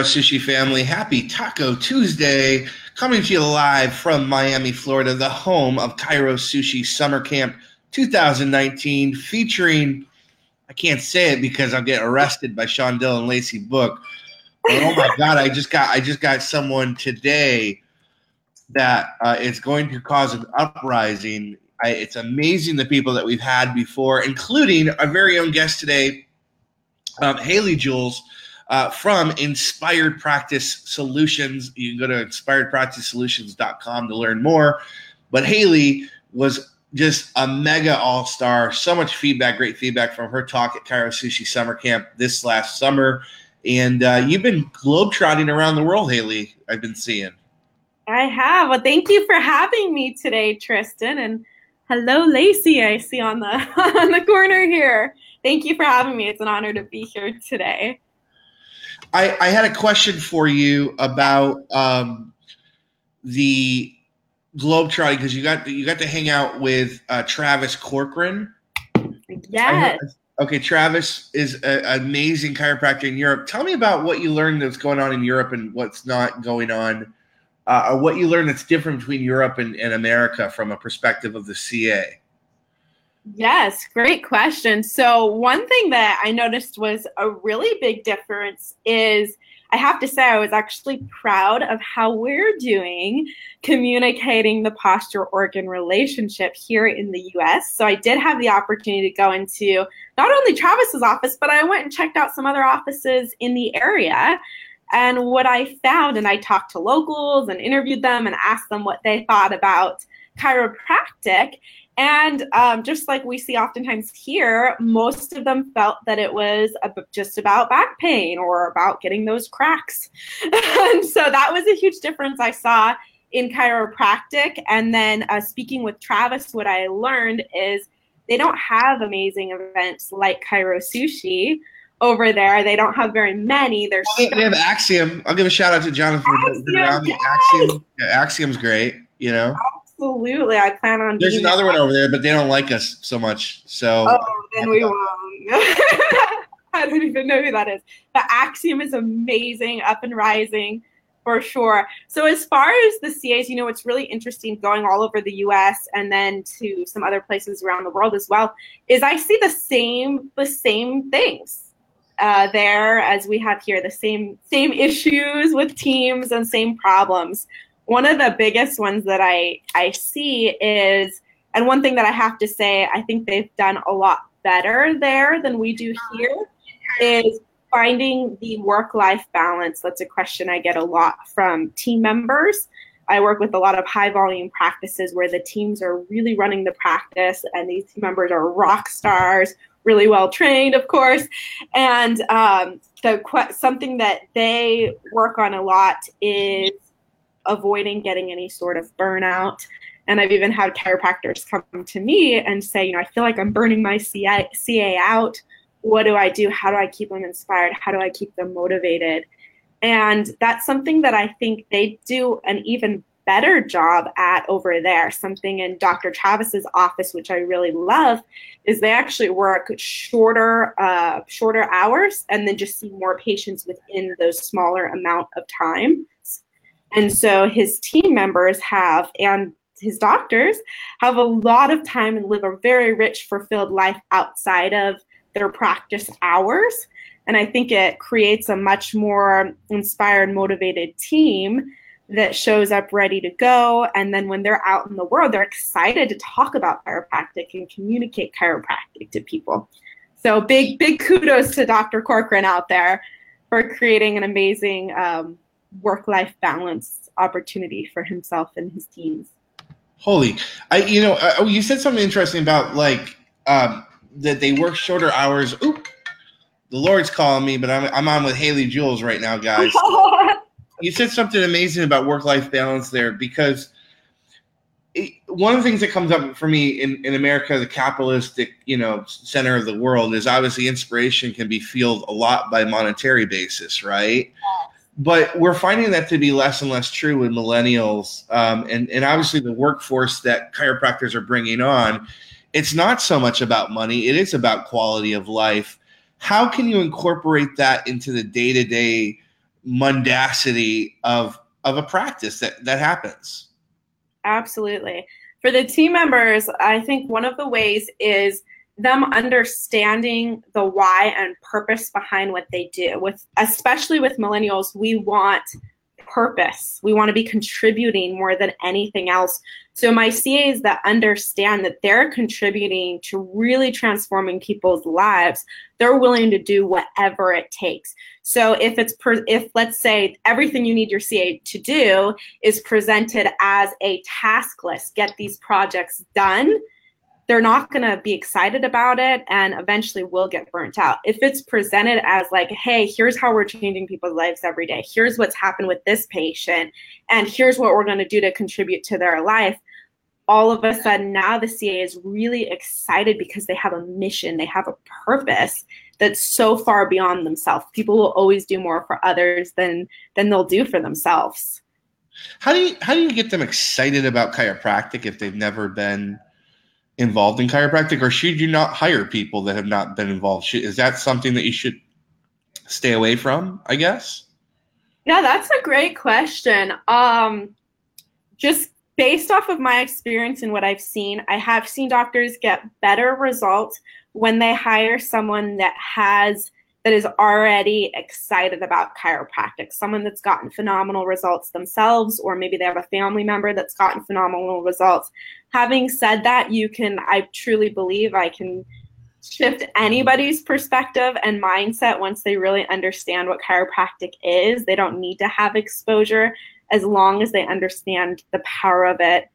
Sushi family, happy Taco Tuesday. Coming to you live from Miami, Florida, the home of Chiro Sushi Summer Camp 2019, featuring, I can't say it because I'll get arrested by Sean Dillon Lacey Book. But oh my God, I just got I just got someone today that uh, is going to cause an uprising. I, it's amazing the people that we've had before, including our very own guest today, um, Haley Jules uh, from Inspired Practice Solutions. You can go to inspiredpracticesolutions.com to learn more. But Haley was just a mega all star. So much feedback, great feedback from her talk at Chiro Sushi Summer Camp this last summer. And uh, you've been globetrotting around the world, Haley, I've been seeing. I have. Well, thank you for having me today, Tristan. And hello, Lacey, I see on the on the corner here. Thank you for having me. It's an honor to be here today. I, I had a question for you about um, the globetrotting because you got you got to hang out with uh, Travis Corcoran. Yes. Okay, Travis is an amazing chiropractor in Europe. Tell me about what you learned that's going on in Europe and what's not going on, uh, or what you learned that's different between Europe and, and America from a perspective of the CA. Yes, great question. So, one thing that I noticed was a really big difference is I have to say, I was actually proud of how we're doing communicating the posture organ relationship here in the US. So, I did have the opportunity to go into not only Travis's office, but I went and checked out some other offices in the area. And what I found, and I talked to locals and interviewed them and asked them what they thought about chiropractic and um, just like we see oftentimes here, most of them felt that it was just about back pain or about getting those cracks. and so that was a huge difference I saw in chiropractic. And then uh, speaking with Travis, what I learned is they don't have amazing events like Chiro Sushi over there. They don't have very many. There's well, they, have Axiom. I'll give a shout out to Jonathan. Axiom, yes. Axiom. Yeah, Axiom's great. You know. Absolutely. I plan on. There's another one over there, but they don't like us so much. So. Oh, then we won't. I don't even know who that is. But Axiom is amazing, up and rising for sure. So as far as the CAs, you know, it's really interesting going all over the US and then to some other places around the world as well, is I see the same the same things. Uh, there as we have here the same same issues with teams and same problems one of the biggest ones that I, I see is, and one thing that I have to say, I think they've done a lot better there than we do here, is finding the work life balance. That's a question I get a lot from team members. I work with a lot of high volume practices where the teams are really running the practice, and these team members are rock stars, really well trained, of course. And um, the something that they work on a lot is avoiding getting any sort of burnout. And I've even had chiropractors come to me and say, you know, I feel like I'm burning my CA, CA out. What do I do? How do I keep them inspired? How do I keep them motivated? And that's something that I think they do an even better job at over there. Something in Dr. Travis's office, which I really love, is they actually work shorter, uh, shorter hours, and then just see more patients within those smaller amount of time. And so his team members have, and his doctors have a lot of time and live a very rich, fulfilled life outside of their practice hours. And I think it creates a much more inspired, motivated team that shows up ready to go. And then when they're out in the world, they're excited to talk about chiropractic and communicate chiropractic to people. So big, big kudos to Dr. Corcoran out there for creating an amazing um, work life balance opportunity for himself and his teams. Holy, I you know uh, oh, you said something interesting about like um, that they work shorter hours. Oop, the Lord's calling me, but I'm I'm on with Haley Jules right now, guys. you said something amazing about work life balance there because. It, one of the things that comes up for me in, in America, the capitalistic, you know, center of the world, is obviously inspiration can be fueled a lot by monetary basis, right? But we're finding that to be less and less true with millennials um, and, and obviously the workforce that chiropractors are bringing on it's not so much about money it is about quality of life how can you incorporate that into the day-to-day mundacity of of a practice that that happens. Absolutely. For the team members, I think one of the ways is them understanding the why and purpose behind what they do. With especially with millennials, we want purpose. We want to be contributing more than anything else. So my CAs that understand that they're contributing to really transforming people's lives, they're willing to do whatever it takes. So if it's per, if let's say everything you need your CA to do is presented as a task list, get these projects done, they're not going to be excited about it and eventually will get burnt out. If it's presented as like, hey, here's how we're changing people's lives every day. Here's what's happened with this patient and here's what we're going to do to contribute to their life. All of a sudden now the CA is really excited because they have a mission, they have a purpose that's so far beyond themselves. People will always do more for others than than they'll do for themselves. How do you how do you get them excited about chiropractic if they've never been involved in chiropractic, or should you not hire people that have not been involved? Should, is that something that you should stay away from? I guess. Yeah, that's a great question. Um, just based off of my experience and what I've seen, I have seen doctors get better results when they hire someone that has that is already excited about chiropractic, someone that's gotten phenomenal results themselves, or maybe they have a family member that's gotten phenomenal results. Having said that, you can, I truly believe I can shift anybody's perspective and mindset once they really understand what chiropractic is. They don't need to have exposure as long as they understand the power of it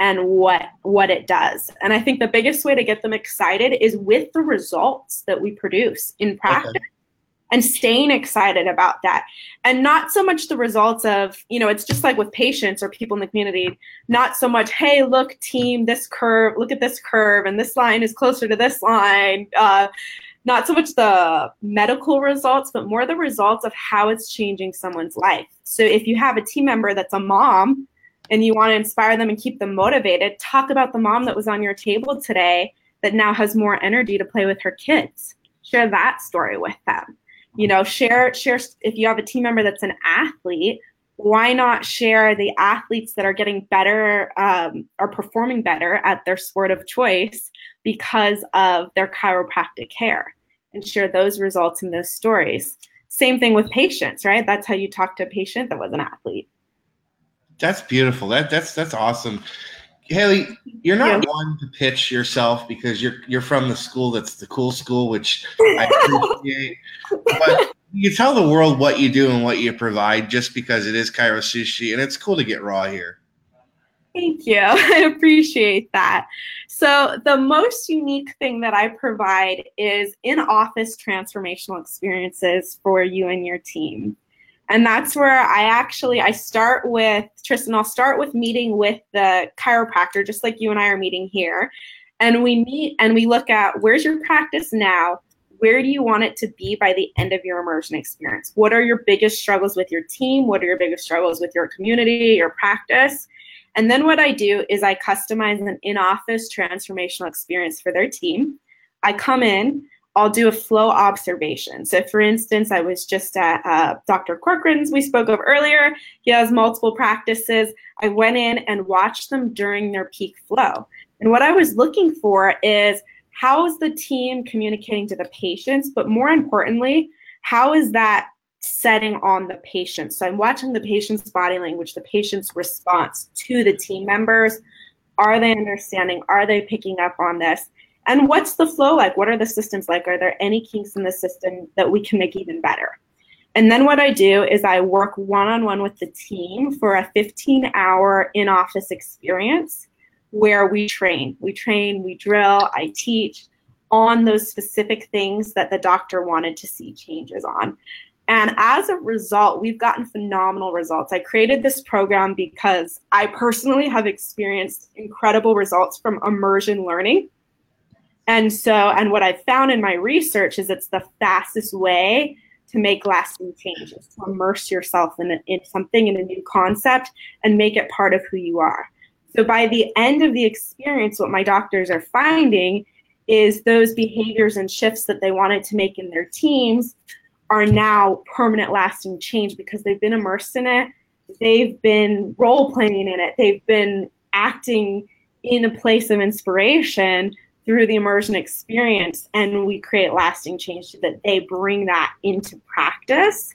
and what what it does. And I think the biggest way to get them excited is with the results that we produce in practice. Okay. And staying excited about that. And not so much the results of, you know, it's just like with patients or people in the community, not so much, hey, look, team, this curve, look at this curve, and this line is closer to this line. Uh, not so much the medical results, but more the results of how it's changing someone's life. So if you have a team member that's a mom and you want to inspire them and keep them motivated, talk about the mom that was on your table today that now has more energy to play with her kids. Share that story with them. You know, share share if you have a team member that's an athlete, why not share the athletes that are getting better um, or performing better at their sport of choice because of their chiropractic care and share those results in those stories. Same thing with patients, right? That's how you talk to a patient that was an athlete. That's beautiful. That that's that's awesome. Haley, you're not yeah. one to pitch yourself because you're you're from the school that's the cool school, which I appreciate. but you tell the world what you do and what you provide just because it is Chiro Sushi, and it's cool to get raw here. Thank you. I appreciate that. So, the most unique thing that I provide is in office transformational experiences for you and your team and that's where i actually i start with tristan i'll start with meeting with the chiropractor just like you and i are meeting here. And we meet and we look at where's your practice now? Where do you want it to be by the end of your immersion experience? What are your biggest struggles with your team? What are your biggest struggles with your community your practice? And then what i do is i customize an in-office transformational experience for their team. I come in I'll do a flow observation. So, for instance, I was just at uh, Dr. Corcoran's we spoke of earlier. He has multiple practices. I went in and watched them during their peak flow. And what I was looking for is how is the team communicating to the patients, but more importantly, how is that setting on the patient? So, I'm watching the patient's body language, the patient's response to the team members. Are they understanding? Are they picking up on this? And what's the flow like? What are the systems like? Are there any kinks in the system that we can make even better? And then what I do is I work one on one with the team for a 15 hour in office experience where we train. We train, we drill, I teach on those specific things that the doctor wanted to see changes on. And as a result, we've gotten phenomenal results. I created this program because I personally have experienced incredible results from immersion learning and so, and what I've found in my research is it's the fastest way to make lasting changes, to immerse yourself in, a, in something, in a new concept, and make it part of who you are. So by the end of the experience, what my doctors are finding is those behaviors and shifts that they wanted to make in their teams are now permanent lasting change because they've been immersed in it they've been role playing in it they've been acting in a place of inspiration through the immersion experience and we create lasting change so that they bring that into practice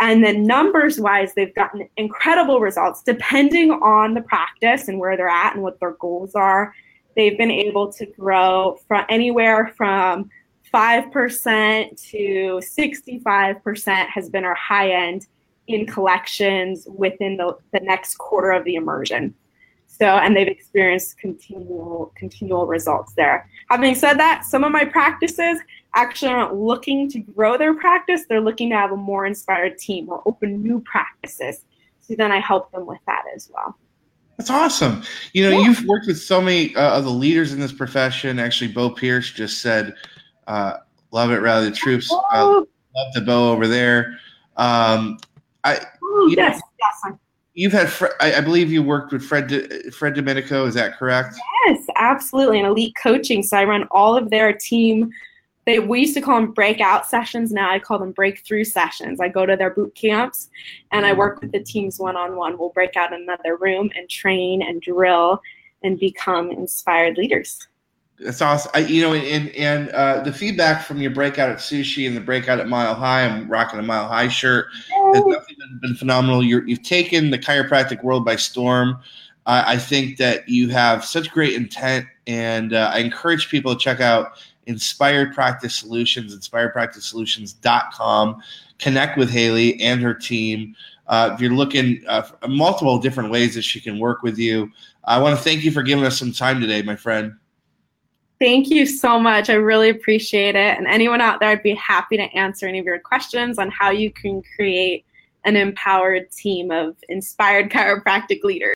and then numbers wise they've gotten incredible results depending on the practice and where they're at and what their goals are they've been able to grow from anywhere from 5% to 65% has been our high end in collections within the, the next quarter of the immersion. So, and they've experienced continual continual results there. Having said that, some of my practices actually aren't looking to grow their practice. They're looking to have a more inspired team or open new practices. So then I help them with that as well. That's awesome. You know, yeah. you've worked with so many uh, of the leaders in this profession. Actually, Bo Pierce just said, uh, "Love it, rally the troops." Uh, love the Bo over there. Um, I, Ooh, yes, know, yes. You've had, I, I believe you worked with Fred, Fred Domenico. Is that correct? Yes, absolutely. In elite coaching, so I run all of their team. They, we used to call them breakout sessions. Now I call them breakthrough sessions. I go to their boot camps and I work with the teams one on one. We'll break out another room and train and drill and become inspired leaders. That's awesome. I, you know, and and uh, the feedback from your breakout at sushi and the breakout at Mile High. I'm rocking a Mile High shirt. Has been, been phenomenal. you have taken the chiropractic world by storm. Uh, I think that you have such great intent, and uh, I encourage people to check out Inspired Practice Solutions, inspiredpracticesolutions.com. Connect with Haley and her team. Uh, if you're looking uh, multiple different ways that she can work with you, I want to thank you for giving us some time today, my friend. Thank you so much. I really appreciate it. And anyone out there, I'd be happy to answer any of your questions on how you can create an empowered team of inspired chiropractic leaders.